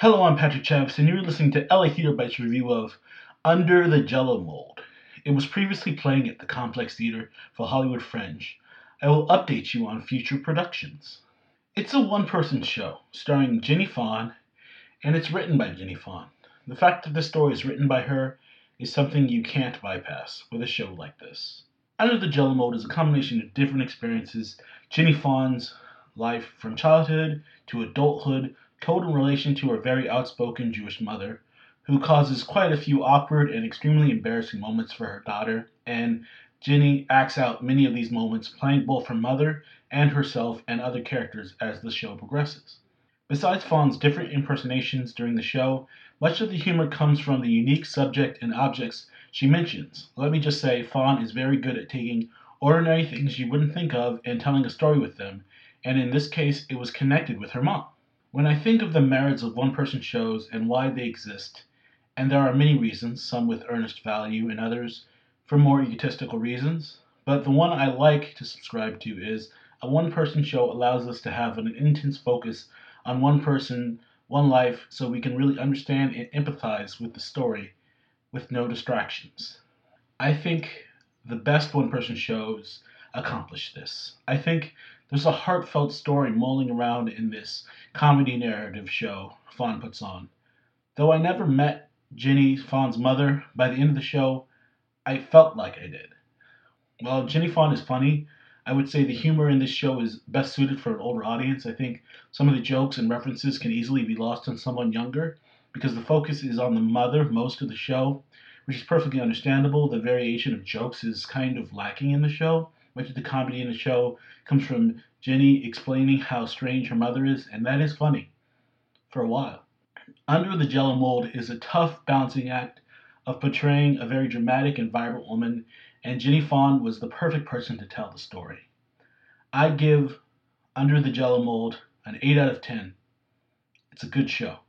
Hello, I'm Patrick Chavis, and you're listening to LA Theater Bites review of Under the Jello Mold. It was previously playing at the Complex Theater for Hollywood Fringe. I will update you on future productions. It's a one person show starring Jennie Fahn, and it's written by Jennie Fahn. The fact that the story is written by her is something you can't bypass with a show like this. Under the Jello Mold is a combination of different experiences Jennie Fahn's life from childhood to adulthood told in relation to her very outspoken Jewish mother, who causes quite a few awkward and extremely embarrassing moments for her daughter, and Jennie acts out many of these moments, playing both her mother and herself and other characters as the show progresses. Besides Fahn's different impersonations during the show, much of the humor comes from the unique subject and objects she mentions. Let me just say, Fahn is very good at taking ordinary things you wouldn't think of and telling a story with them, and in this case, it was connected with her mom. When I think of the merits of one person shows and why they exist, and there are many reasons, some with earnest value and others for more egotistical reasons, but the one I like to subscribe to is a one person show allows us to have an intense focus on one person, one life, so we can really understand and empathize with the story with no distractions. I think the best one person shows accomplish this. I think there's a heartfelt story mulling around in this comedy narrative show Fahn puts on. Though I never met Jennie Fahn's mother, by the end of the show, I felt like I did. While Jennie Fahn is funny, I would say the humor in this show is best suited for an older audience. I think some of the jokes and references can easily be lost on someone younger because the focus is on the mother most of the show, which is perfectly understandable. The variation of jokes is kind of lacking in the show. Much of the comedy in the show comes from Jennie explaining how strange her mother is, and that is funny for a while. Under the Jello Mold is a tough balancing act of portraying a very dramatic and vibrant woman, and Jennie Fahn was the perfect person to tell the story. I give Under the Jello Mold an 8 out of 10. It's a good show.